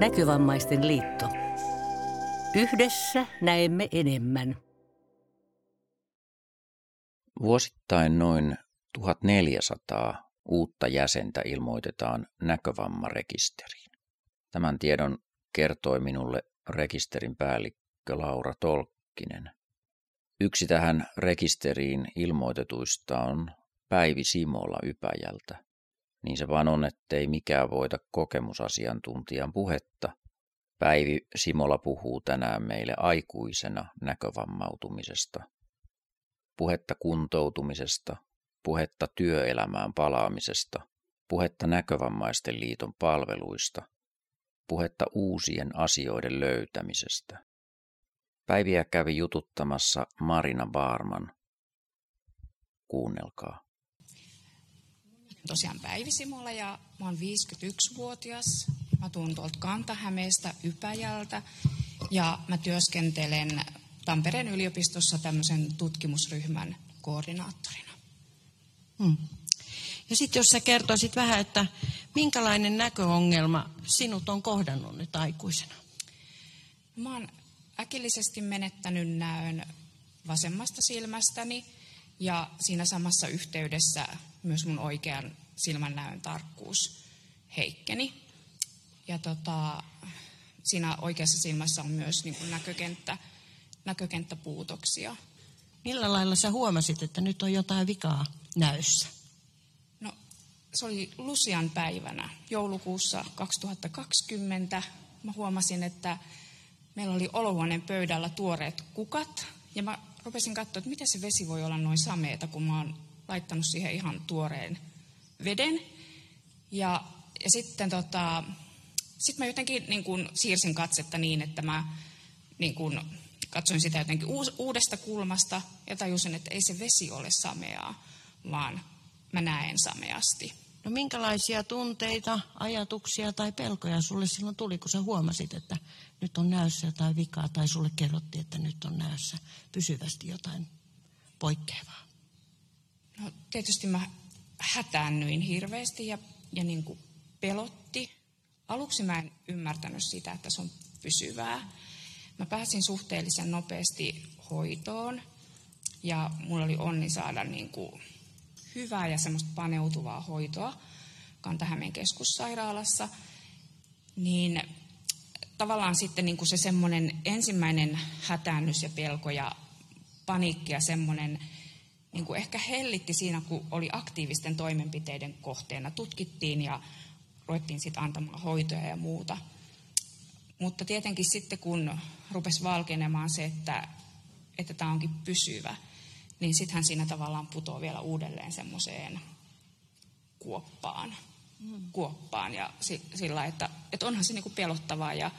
Näkövammaisten liitto. Yhdessä näemme enemmän. Vuosittain noin 1400 uutta jäsentä ilmoitetaan näkövammarekisteriin. Tämän tiedon kertoi minulle rekisterin päällikkö Laura Tolkkinen. Yksi tähän rekisteriin ilmoitetuista on Päivi Simola Ypäjältä. Niin se vaan on, ettei mikään voita kokemusasiantuntijan puhetta. Päivi Simola puhuu tänään meille aikuisena näkövammautumisesta. Puhetta kuntoutumisesta, puhetta työelämään palaamisesta, puhetta näkövammaisten liiton palveluista, puhetta uusien asioiden löytämisestä. Päiviä kävi jututtamassa Marina Baarman. Kuunnelkaa tosiaan Päivi Simola ja mä oon 51-vuotias. Mä tuun tuolta Kantahämeestä Ypäjältä ja mä työskentelen Tampereen yliopistossa tämmöisen tutkimusryhmän koordinaattorina. Hmm. Ja sitten jos sä kertoisit vähän, että minkälainen näköongelma sinut on kohdannut nyt aikuisena? Mä oon äkillisesti menettänyt näön vasemmasta silmästäni ja siinä samassa yhteydessä myös mun oikean silmän näön tarkkuus heikkeni. Ja tota, siinä oikeassa silmässä on myös niin kuin näkökenttä, näkökenttäpuutoksia. Millä lailla sä huomasit, että nyt on jotain vikaa näössä? No, se oli Lusian päivänä joulukuussa 2020. Mä huomasin, että meillä oli olohuoneen pöydällä tuoreet kukat. Ja mä rupesin katsoa, että miten se vesi voi olla noin sameeta, kun mä oon laittanut siihen ihan tuoreen veden. Ja, ja sitten tota, sit mä jotenkin niin kun siirsin katsetta niin, että mä niin kun katsoin sitä jotenkin uudesta kulmasta ja tajusin, että ei se vesi ole sameaa, vaan mä näen sameasti. No minkälaisia tunteita, ajatuksia tai pelkoja sulle silloin tuli, kun sä huomasit, että nyt on näössä jotain vikaa tai sulle kerrottiin, että nyt on näössä pysyvästi jotain poikkeavaa? No tietysti mä hätäännyin hirveästi ja, ja niin kuin pelotti. Aluksi mä en ymmärtänyt sitä, että se on pysyvää. Mä pääsin suhteellisen nopeasti hoitoon ja mulla oli onni saada niin kuin hyvää ja semmoista paneutuvaa hoitoa Kantahämeen keskussairaalassa. Niin tavallaan sitten niin kuin se semmoinen ensimmäinen hätäännys ja pelko ja paniikki ja semmoinen niin kuin ehkä hellitti siinä, kun oli aktiivisten toimenpiteiden kohteena. Tutkittiin ja ruvettiin sitten antamaan hoitoja ja muuta. Mutta tietenkin sitten, kun rupesi valkenemaan se, että, että tämä onkin pysyvä, niin sittenhän siinä tavallaan putoaa vielä uudelleen semmoiseen kuoppaan. Mm. kuoppaan ja sillä, että, että onhan se niinku pelottavaa ja,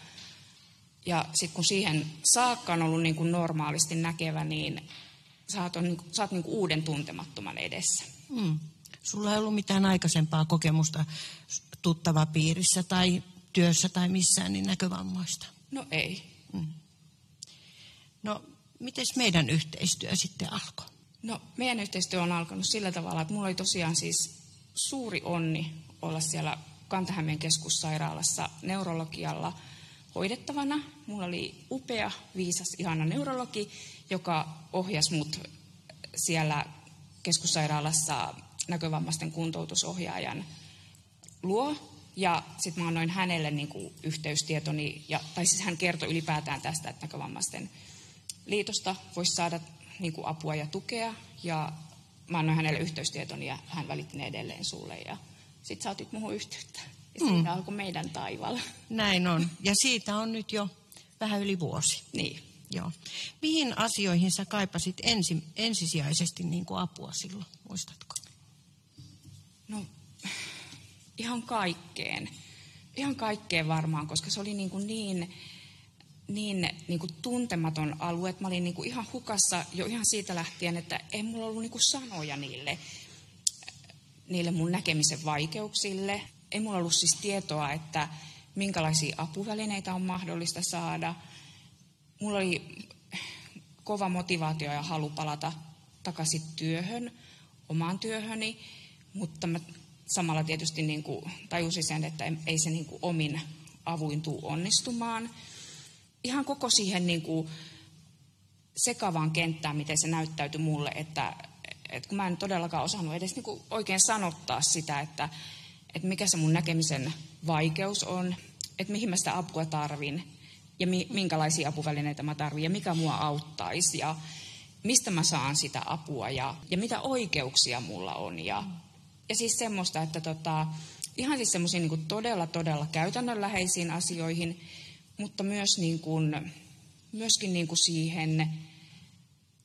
ja sitten kun siihen saakka on ollut niinku normaalisti näkevä, niin sä oot, on, niin kuin, sä oot niin kuin uuden tuntemattoman edessä. Mm. Sulla ei ollut mitään aikaisempaa kokemusta tuttava piirissä tai työssä tai missään niin näkövammoista? No ei. Mm. No, miten meidän yhteistyö sitten alkoi? No, meidän yhteistyö on alkanut sillä tavalla, että mulla oli tosiaan siis suuri onni olla siellä Kantahämeen keskussairaalassa neurologialla hoidettavana. Mulla oli upea, viisas, ihana neurologi, joka ohjasi mut siellä keskussairaalassa näkövammaisten kuntoutusohjaajan luo. Ja sitten mä annoin hänelle niin kuin yhteystietoni, ja, tai siis hän kertoi ylipäätään tästä, että näkövammaisten liitosta voisi saada niin kuin apua ja tukea. Ja mä annoin hänelle yhteystietoni ja hän välitti ne edelleen sulle. Ja sitten sä otit muuhun yhteyttä. Ja mm. alkoi meidän taivaalla. Näin on. Ja siitä on nyt jo vähän yli vuosi. Niin. Joo. Mihin asioihin sä kaipasit ensi, ensisijaisesti niin kuin apua silloin, muistatko? No, ihan kaikkeen. Ihan kaikkeen varmaan, koska se oli niin, kuin niin, niin, niin kuin tuntematon alue, että mä olin niin kuin ihan hukassa jo ihan siitä lähtien, että ei mulla ollut niin kuin sanoja niille, niille mun näkemisen vaikeuksille. Ei mulla ollut siis tietoa, että minkälaisia apuvälineitä on mahdollista saada – mulla oli kova motivaatio ja halu palata takaisin työhön, omaan työhöni, mutta mä samalla tietysti niin kuin tajusin sen, että ei se niin kuin omin avuin tuu onnistumaan. Ihan koko siihen niin kuin sekavaan kenttään, miten se näyttäytyi mulle, että, että kun mä en todellakaan osannut edes niin kuin oikein sanottaa sitä, että, että mikä se mun näkemisen vaikeus on, että mihin mä sitä apua tarvin ja mi, minkälaisia apuvälineitä mä tarvin ja mikä mua auttaisi ja mistä mä saan sitä apua ja, ja mitä oikeuksia mulla on. Ja, ja siis semmoista, että tota, ihan siis semmoisiin niin todella, todella käytännönläheisiin asioihin, mutta myös niin kuin, myöskin niin kuin siihen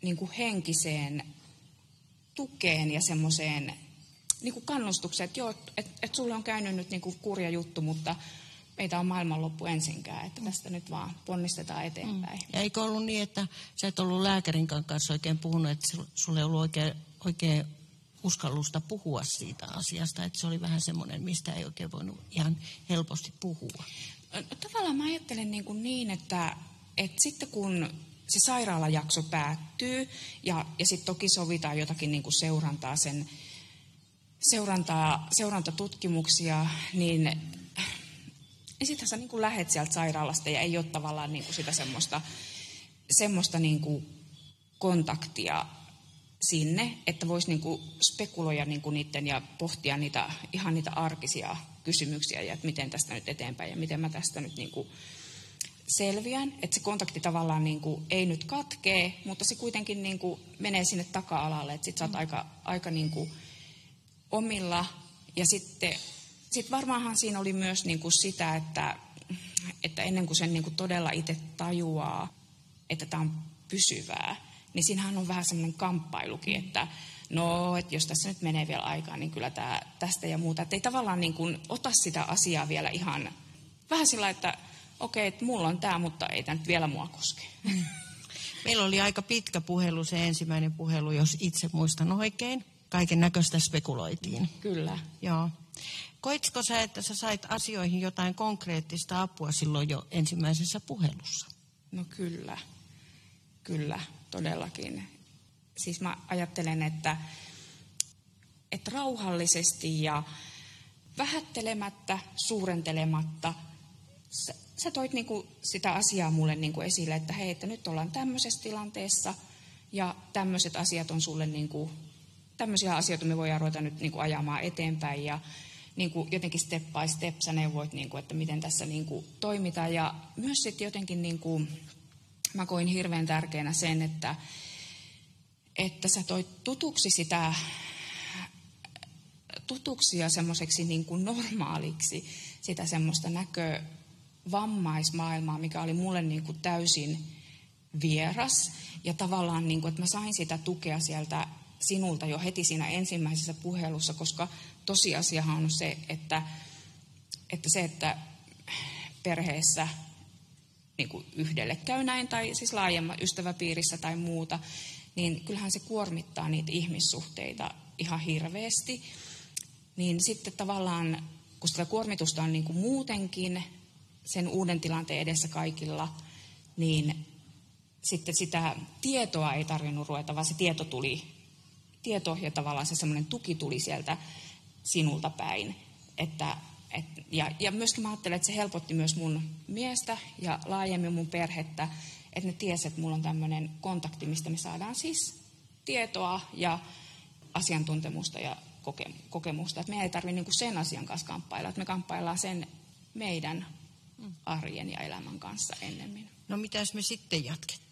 niin kuin henkiseen tukeen ja semmoiseen niin kuin kannustukseen, että joo, että et sulle on käynyt nyt niin kuin kurja juttu, mutta meitä on maailmanloppu ensinkään, että tästä nyt vaan ponnistetaan eteenpäin. Mm. Ja eikö ollut niin, että sä et ollut lääkärin kanssa oikein puhunut, että sulle ei ollut oikein, oikein uskallusta puhua siitä asiasta, että se oli vähän semmoinen, mistä ei oikein voinut ihan helposti puhua. Tavallaan mä ajattelen niin, kuin niin että, että sitten kun se sairaalajakso päättyy ja, ja sitten toki sovitaan jotakin niin kuin seurantaa sen seurantaa, seurantatutkimuksia, niin, niin sitten sä niin kuin lähet sieltä sairaalasta ja ei ole tavallaan niin kuin sitä semmoista, semmoista niin kuin kontaktia sinne, että voisi niin kuin spekuloida niin kuin niiden ja pohtia niitä, ihan niitä arkisia kysymyksiä ja että miten tästä nyt eteenpäin ja miten mä tästä nyt niin kuin selviän. Että se kontakti tavallaan niin kuin ei nyt katkee, mutta se kuitenkin niin kuin menee sinne taka-alalle, että sit sä oot aika, aika niin kuin omilla. Ja sitten sit varmaanhan siinä oli myös niin kuin sitä, että, että ennen kuin sen niin kuin todella itse tajuaa, että tämä on pysyvää, niin siinähän on vähän semmoinen kamppailukin, että no, että jos tässä nyt menee vielä aikaa, niin kyllä tämä, tästä ja muuta. Että ei tavallaan niin kuin ota sitä asiaa vielä ihan vähän sillä, että okei, että mulla on tämä, mutta ei tämä nyt vielä mua koske. Meillä oli aika pitkä puhelu, se ensimmäinen puhelu, jos itse muistan oikein. Kaiken näköistä spekuloitiin. Kyllä. Joo. Koitko sä, että sä sait asioihin jotain konkreettista apua silloin jo ensimmäisessä puhelussa? No kyllä. Kyllä, todellakin. Siis mä ajattelen, että, että rauhallisesti ja vähättelemättä, suurentelematta, sä, sä toit niinku sitä asiaa mulle niinku esille, että hei, että nyt ollaan tämmöisessä tilanteessa ja tämmöiset asiat on sulle, niinku, tämmöisiä asioita me voidaan ruveta nyt niinku ajamaan eteenpäin ja niinku jotenkin step by step sä neuvoit, niinku, että miten tässä niinku toimitaan ja myös sitten jotenkin niinku, mä koin hirveän tärkeänä sen, että, että sä toit tutuksi sitä tutuksi ja semmoiseksi niin kuin normaaliksi sitä semmoista näkövammaismaailmaa, mikä oli mulle niin kuin täysin vieras. Ja tavallaan, niin kuin, että mä sain sitä tukea sieltä sinulta jo heti siinä ensimmäisessä puhelussa, koska tosiasiahan on se, että, että se, että perheessä niin kuin yhdelle käy näin, tai siis laajemman ystäväpiirissä tai muuta, niin kyllähän se kuormittaa niitä ihmissuhteita ihan hirveästi. Niin sitten tavallaan, kun sitä kuormitusta on niin kuin muutenkin sen uuden tilanteen edessä kaikilla, niin sitten sitä tietoa ei tarvinnut ruveta, vaan se tieto tuli, tieto ja tavallaan se semmoinen tuki tuli sieltä sinulta päin, että et, ja, ja myöskin mä ajattelen, että se helpotti myös mun miestä ja laajemmin mun perhettä, että ne tiesi, että mulla on tämmöinen kontakti, mistä me saadaan siis tietoa ja asiantuntemusta ja kokemusta. Että me ei tarvitse niinku sen asian kanssa kamppailla, että me kamppaillaan sen meidän arjen ja elämän kanssa ennemmin. No mitäs me sitten jatkettiin?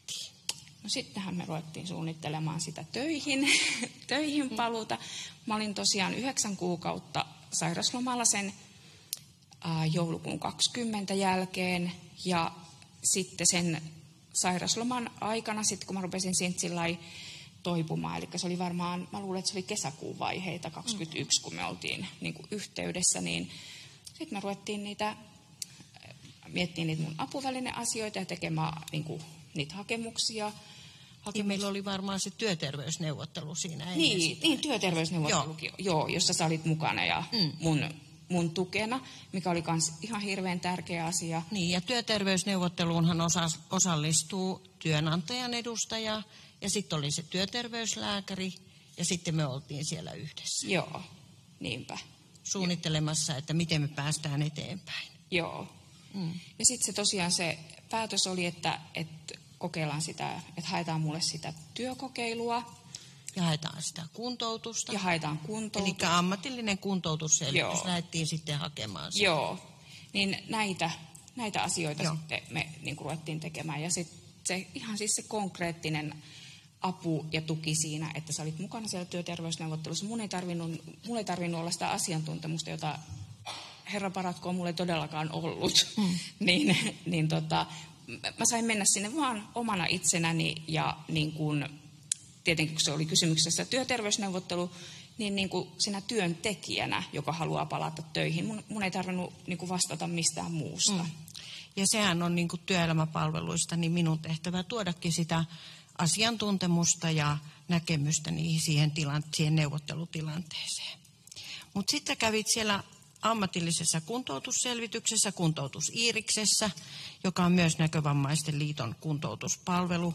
No sittenhän me ruvettiin suunnittelemaan sitä töihin, töihin paluuta. Mä olin tosiaan yhdeksän kuukautta sairaslomalla sen joulukuun 20 jälkeen. Ja sitten sen sairasloman aikana, sitten kun mä rupesin Sintsillai toipumaan, eli se oli varmaan, mä luulen, että se oli kesäkuun vaiheita 21, kun me oltiin niin kuin yhteydessä, niin sitten me ruvettiin niitä, miettimään niitä mun apuvälineasioita ja tekemään niin kuin, niitä hakemuksia. Hakemus... Ja meillä oli varmaan se työterveysneuvottelu siinä. Niin, niin työterveysneuvottelu, joo. joo, jossa sä olit mukana ja mm. mun mun tukena, mikä oli myös ihan hirveän tärkeä asia. Niin, ja työterveysneuvotteluunhan osa, osallistuu työnantajan edustaja, ja sitten oli se työterveyslääkäri, ja sitten me oltiin siellä yhdessä. Joo, niinpä. Suunnittelemassa, että miten me päästään eteenpäin. Joo. Mm. Ja sitten se tosiaan se päätös oli, että, että kokeillaan sitä, että haetaan mulle sitä työkokeilua. Ja haetaan sitä kuntoutusta. Ja haetaan kuntoutusta. Eli ammatillinen kuntoutusselvitys lähdettiin sitten hakemaan. Sitä. Joo. Niin näitä, näitä asioita Joo. sitten me niin kuin ruvettiin tekemään. Ja sitten se ihan siis se konkreettinen apu ja tuki siinä, että sä olit mukana siellä työterveysneuvottelussa. Mun ei tarvinnut, mun ei tarvinnut olla sitä asiantuntemusta, jota herra paratko mulle todellakaan ollut. Mm. niin, niin tota, mä sain mennä sinne vaan omana itsenäni ja niin kuin, tietenkin kun se oli kysymyksessä työterveysneuvottelu, niin, niin kuin sinä työntekijänä, joka haluaa palata töihin, mun, mun ei tarvinnut niin kuin vastata mistään muusta. Mm. Ja sehän on niin kuin työelämäpalveluista niin minun tehtävä tuodakin sitä asiantuntemusta ja näkemystä niihin siihen, tilan, siihen neuvottelutilanteeseen. Mutta sitten kävit siellä ammatillisessa kuntoutusselvityksessä, kuntoutusiiriksessä, joka on myös Näkövammaisten liiton kuntoutuspalvelu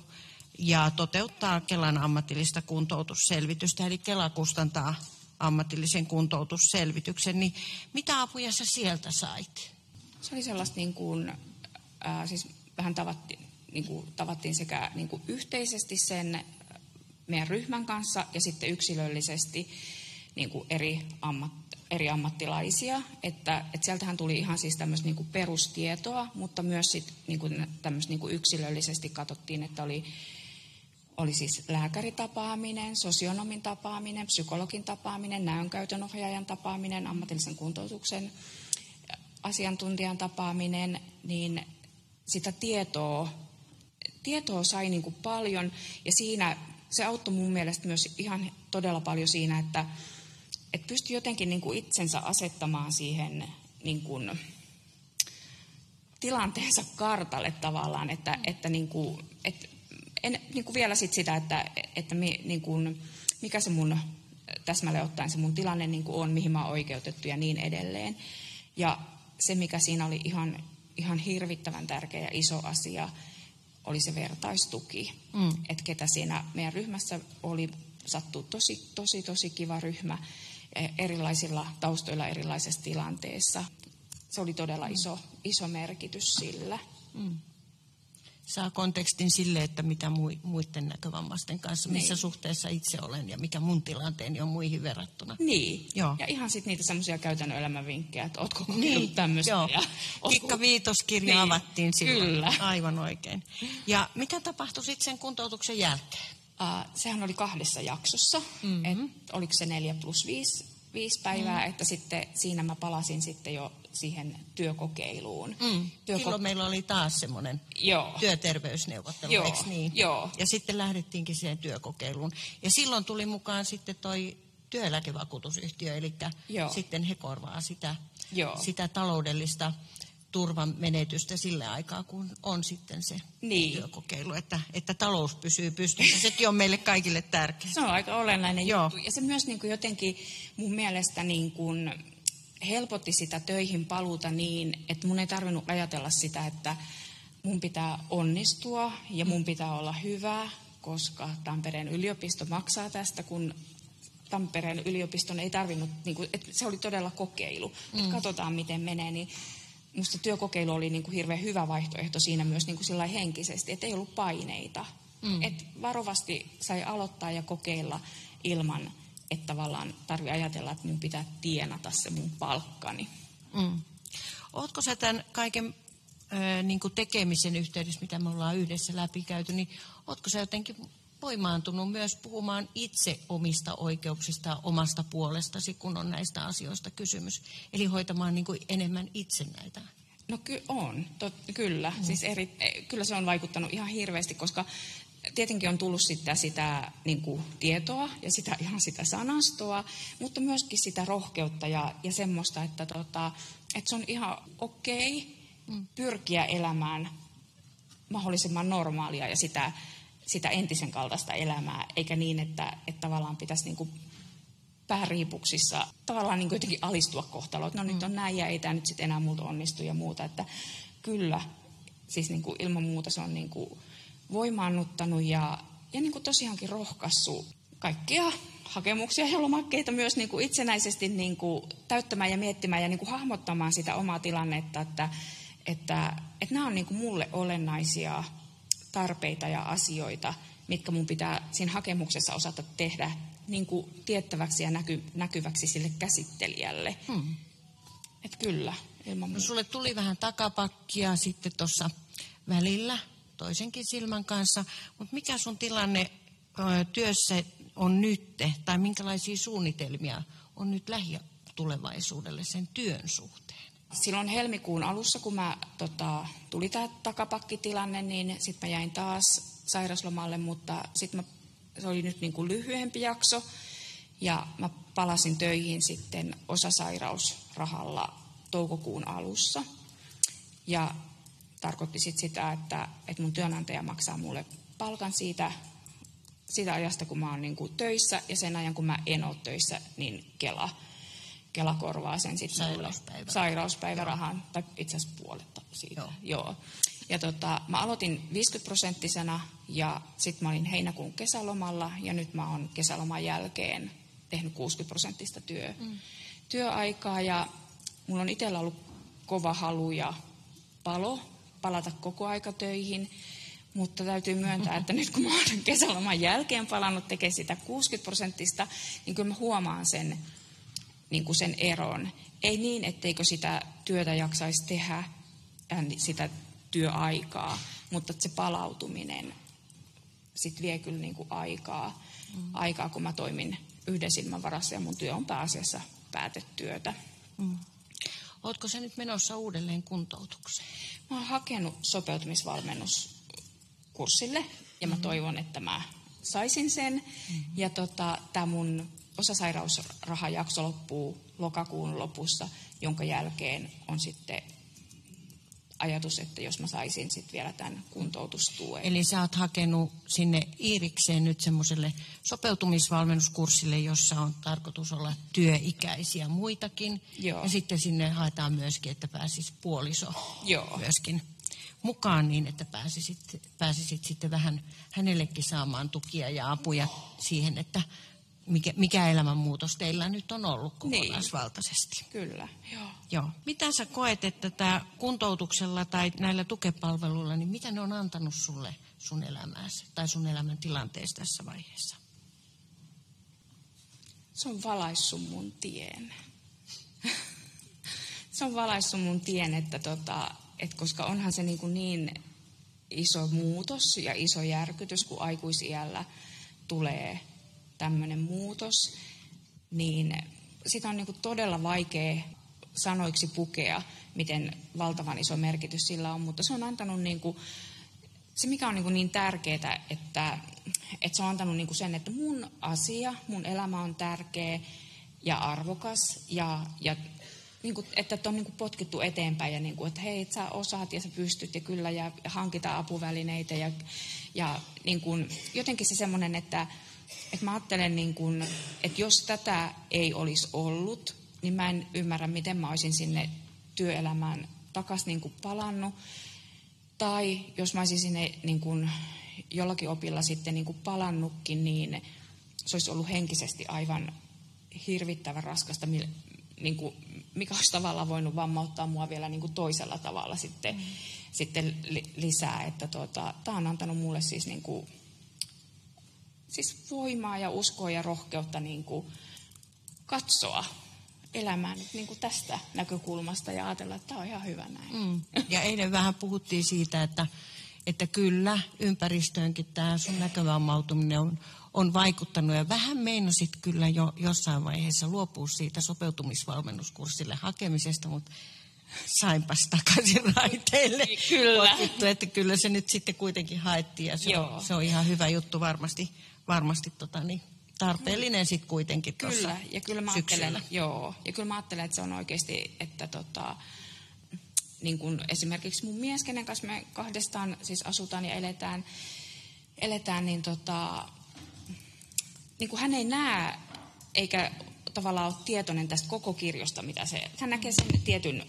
ja toteuttaa Kelan ammatillista kuntoutusselvitystä, eli Kela kustantaa ammatillisen kuntoutusselvityksen. Niin mitä apuja sä sieltä sait? Se oli sellaista niin kuin, äh, siis vähän tavattiin, niin kuin, tavattiin sekä niin kuin yhteisesti sen meidän ryhmän kanssa ja sitten yksilöllisesti niin kuin eri, ammat, eri ammattilaisia. Että, että sieltähän tuli ihan siis tämmöistä niin kuin perustietoa, mutta myös sit, niin kuin, tämmöistä niin kuin yksilöllisesti katsottiin, että oli, oli siis lääkäritapaaminen, sosionomin tapaaminen, psykologin tapaaminen, näönkäytön ohjaajan tapaaminen, ammatillisen kuntoutuksen asiantuntijan tapaaminen, niin sitä tietoa, tietoa sai niin kuin paljon ja siinä se auttoi mun mielestä myös ihan todella paljon siinä, että, että pystyi jotenkin niin kuin itsensä asettamaan siihen niin kuin tilanteensa kartalle tavallaan, että, että, niin kuin, että en, niin kuin vielä sit sitä, että, että mi, niin kuin, mikä se mun täsmälleen ottaen se mun tilanne niin kuin on, mihin mä oon oikeutettu ja niin edelleen. Ja se, mikä siinä oli ihan, ihan hirvittävän tärkeä ja iso asia, oli se vertaistuki. Mm. Että ketä siinä meidän ryhmässä oli, sattuu tosi, tosi, tosi kiva ryhmä erilaisilla taustoilla erilaisessa tilanteessa. Se oli todella iso, iso merkitys sillä. Mm saa kontekstin sille, että mitä muiden näkövammaisten kanssa, missä niin. suhteessa itse olen ja mikä mun tilanteeni on muihin verrattuna. Niin, Joo. ja ihan sitten niitä semmoisia käytännön elämänvinkkejä, että ootko kokeillut niin. tämmöistä. Joo. Ja Kikka Viitoskirja niin. avattiin silloin. Kyllä. Aivan oikein. Ja mitä tapahtui sitten sen kuntoutuksen jälkeen? Uh, sehän oli kahdessa jaksossa, mm-hmm. et oliko se neljä plus viisi, viisi päivää, mm. että sitten siinä mä palasin sitten jo siihen työkokeiluun. Mm. Työko- Silloin meillä oli taas semmoinen työterveysneuvottelu, Joo. eikö niin? Joo. Ja sitten lähdettiinkin siihen työkokeiluun. Ja silloin tuli mukaan sitten toi työeläkevakuutusyhtiö, eli Joo. sitten he korvaa sitä, Joo. sitä taloudellista turvan menetystä sillä aikaa, kun on sitten se niin. työkokeilu, että, että talous pysyy pystyssä. Sekin on meille kaikille tärkeää. Se on aika olennainen Joo. juttu. Ja se myös niin kuin jotenkin mun mielestä niin kuin helpotti sitä töihin paluuta niin, että mun ei tarvinnut ajatella sitä, että mun pitää onnistua ja mun pitää olla hyvä, koska Tampereen yliopisto maksaa tästä, kun Tampereen yliopiston ei tarvinnut, niin kuin, että se oli todella kokeilu, mm. että katsotaan miten menee, niin musta työkokeilu oli niin kuin hirveän hyvä vaihtoehto siinä myös niin kuin henkisesti, että ei ollut paineita. Mm. Et varovasti sai aloittaa ja kokeilla ilman että tavallaan tarvii ajatella, että minun pitää tienata se mun palkkani. Mm. Oletko sä tämän kaiken ö, niin kuin tekemisen yhteydessä, mitä me ollaan yhdessä läpikäyty, niin oletko sä jotenkin voimaantunut myös puhumaan itse omista oikeuksista, omasta puolestasi, kun on näistä asioista kysymys? Eli hoitamaan niin kuin enemmän itse näitä No ky- on, Tot, kyllä. Mm. Siis eri, e, kyllä se on vaikuttanut ihan hirveästi, koska tietenkin on tullut sitä, sitä niin kuin, tietoa ja sitä, ihan sitä sanastoa, mutta myöskin sitä rohkeutta ja, ja semmoista, että, tota, että se on ihan okei okay pyrkiä elämään mahdollisimman normaalia ja sitä, sitä entisen kaltaista elämää, eikä niin, että, että tavallaan pitäisi niin kuin pääriipuksissa tavallaan niin kuin jotenkin alistua kohtaloon, no nyt on näin ja ei tämä nyt sitten enää multa onnistu ja muuta, että kyllä, siis niin kuin ilman muuta se on niin kuin voimaannuttanut ja, ja niin kuin tosiaankin rohkaissut kaikkia hakemuksia ja lomakkeita myös niin kuin itsenäisesti niin kuin täyttämään ja miettimään ja niin kuin hahmottamaan sitä omaa tilannetta, että, että, että nämä on niin kuin mulle olennaisia tarpeita ja asioita, mitkä mun pitää siinä hakemuksessa osata tehdä niin kuin tiettäväksi ja näky, näkyväksi sille käsittelijälle. Hmm. Että kyllä, ilman no, sulle tuli vähän takapakkia sitten tuossa välillä toisenkin silmän kanssa, mutta mikä sun tilanne ö, työssä on nyt, tai minkälaisia suunnitelmia on nyt lähitulevaisuudelle sen työn suhteen? Silloin helmikuun alussa, kun mä, tota, tuli tämä takapakkitilanne, niin sitten mä jäin taas sairaslomalle, mutta sitten se oli nyt niin kuin lyhyempi jakso. Ja mä palasin töihin sitten osasairausrahalla toukokuun alussa. Ja tarkoitti sit sitä, että, että mun työnantaja maksaa mulle palkan siitä, siitä ajasta, kun mä oon niin kuin töissä, ja sen ajan, kun mä en ole töissä, niin Kela, Kela korvaa sen sitten Sairauspäivä. sairauspäivärahan, tai itse asiassa puoletta siitä. Joo. Joo. Ja tota, mä aloitin 50 prosenttisena, ja sitten mä olin heinäkuun kesälomalla, ja nyt mä oon kesäloman jälkeen tehnyt 60 prosenttista työ, mm. työaikaa, ja mulla on itsellä ollut kova halu ja palo palata koko aika töihin, mutta täytyy myöntää, että nyt kun mä olen kesäloman jälkeen palannut tekemään sitä 60 prosenttista, niin kyllä mä huomaan sen, niin kuin sen eron. Ei niin, etteikö sitä työtä jaksaisi tehdä, sitä työaikaa, mutta se palautuminen sit vie kyllä niin kuin aikaa, mm. aikaa, kun mä toimin yhden silmän varassa ja mun työ on pääasiassa päätetyötä. Mm. Oletko se nyt menossa uudelleen kuntoutukseen? Mä oon hakenut sopeutumisvalmennuskurssille ja mä mm-hmm. toivon, että mä saisin sen. Mm-hmm. Ja tota, tämä mun osasairausrahajakso loppuu lokakuun lopussa, jonka jälkeen on sitten ajatus, että jos mä saisin sitten vielä tämän kuntoutustuen. Eli sä oot hakenut sinne Iirikseen nyt semmoiselle sopeutumisvalmennuskurssille, jossa on tarkoitus olla työikäisiä muitakin. Joo. Ja sitten sinne haetaan myöskin, että pääsisi puoliso Joo. myöskin mukaan niin, että pääsisit, pääsisit sitten vähän hänellekin saamaan tukia ja apuja siihen, että mikä, mikä elämänmuutos teillä nyt on ollut kokonaisvaltaisesti. Niin. Kyllä, joo. joo. Mitä sä koet, että tämä kuntoutuksella tai näillä tukepalveluilla, niin mitä ne on antanut sulle sun elämääsi tai sun elämän tilanteessa tässä vaiheessa? Se on valaissut mun tien. se on valaissut mun tien, että tota, et koska onhan se niin, kuin niin iso muutos ja iso järkytys, kun aikuisiällä tulee tämmöinen muutos, niin sitä on niin kuin todella vaikea sanoiksi pukea, miten valtavan iso merkitys sillä on, mutta se on antanut niin kuin, se mikä on niin, kuin niin tärkeää, että, että se on antanut niin kuin sen, että mun asia, mun elämä on tärkeä ja arvokas ja, ja niin kuin, että on niin kuin potkittu eteenpäin ja niin kuin, että hei, sä osaat ja sä pystyt ja kyllä ja hankitaan apuvälineitä ja, ja niin kuin, jotenkin se semmoinen, että, että mä ajattelen, niin kuin, että jos tätä ei olisi ollut, niin mä en ymmärrä, miten mä olisin sinne työelämään takaisin niin palannut. Tai jos mä olisin sinne niin kuin, jollakin opilla sitten niin kuin palannutkin, niin se olisi ollut henkisesti aivan hirvittävän raskasta, niin kuin, mikä olisi tavallaan voinut vammauttaa mua vielä niin kuin toisella tavalla sitten, mm. sitten lisää. Että tuota, tämä on antanut mulle siis niin kuin, siis voimaa ja uskoa ja rohkeutta niin kuin katsoa elämää nyt niin kuin tästä näkökulmasta ja ajatella, että tämä on ihan hyvä näin. Mm. Ja eilen vähän puhuttiin siitä, että, että kyllä ympäristöönkin tämä sun näkövammautuminen on, on vaikuttanut. Ja vähän meinasit kyllä jo jossain vaiheessa luopua siitä sopeutumisvalmennuskurssille hakemisesta, mutta sainpas takaisin raiteille. Kyllä. Että kyllä se nyt sitten kuitenkin haettiin ja se, on, se on ihan hyvä juttu varmasti varmasti tota, niin, tarpeellinen sitten kuitenkin Kyllä, ja kyllä mä ajattelen, joo, ja kyllä mä ajattelen, että se on oikeasti, että tota, niin kuin esimerkiksi mun mies, kenen kanssa me kahdestaan siis asutaan ja eletään, eletään niin, tota, niin kuin hän ei näe eikä tavallaan ole tietoinen tästä koko kirjosta, mitä se, hän näkee sen tietyn,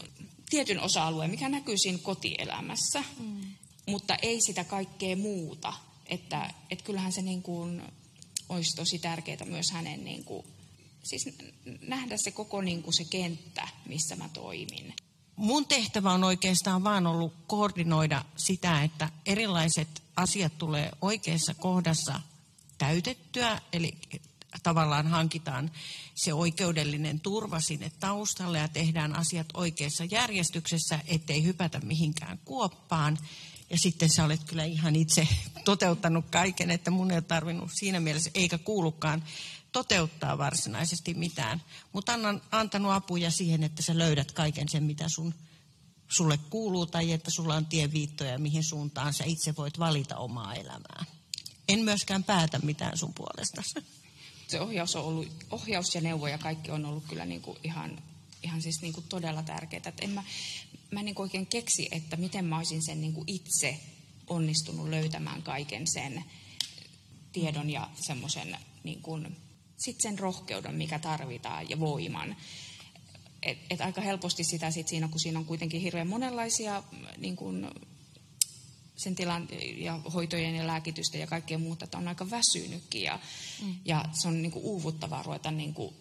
tietyn osa-alueen, mikä näkyy siinä kotielämässä, mm. mutta ei sitä kaikkea muuta. Että, että kyllähän se niin kuin olisi tosi tärkeää myös hänen niin kuin, siis nähdä se koko niin kuin se kenttä, missä mä toimin. mun tehtävä on oikeastaan vaan ollut koordinoida sitä, että erilaiset asiat tulee oikeassa kohdassa täytettyä, eli tavallaan hankitaan se oikeudellinen turva sinne taustalle ja tehdään asiat oikeassa järjestyksessä, ettei hypätä mihinkään kuoppaan. Ja sitten sä olet kyllä ihan itse toteuttanut kaiken, että mun ei ole tarvinnut siinä mielessä, eikä kuulukaan toteuttaa varsinaisesti mitään. Mutta annan antanut apuja siihen, että sä löydät kaiken sen, mitä sun, sulle kuuluu, tai että sulla on tieviittoja, mihin suuntaan sä itse voit valita omaa elämää. En myöskään päätä mitään sun puolestasi. Se ohjaus, on ollut, ohjaus ja neuvo ja kaikki on ollut kyllä niin kuin ihan, ihan siis niin kuin todella tärkeää. Että en mä, mä en niin oikein keksi, että miten mä olisin sen niin kuin itse onnistunut löytämään kaiken sen tiedon ja semmoisen niin kuin, sit sen rohkeuden, mikä tarvitaan ja voiman. Et, et aika helposti sitä sit siinä, kun siinä on kuitenkin hirveän monenlaisia niin kuin, sen tilan ja hoitojen ja lääkitystä ja kaikkea muuta, että on aika väsynytkin ja, mm. ja se on niin kuin uuvuttavaa ruveta niin kuin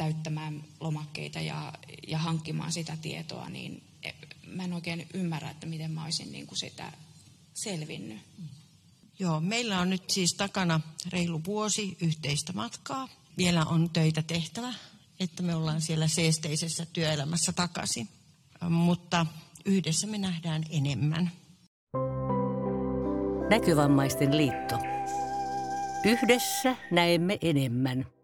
täyttämään lomakkeita ja, ja hankkimaan sitä tietoa, niin mä en oikein ymmärrä, että miten mä olisin niin kuin sitä selvinnyt. Joo, meillä on nyt siis takana reilu vuosi yhteistä matkaa. Vielä on töitä tehtävä, että me ollaan siellä seesteisessä työelämässä takaisin. Mutta yhdessä me nähdään enemmän. Näkövammaisten liitto. Yhdessä näemme enemmän.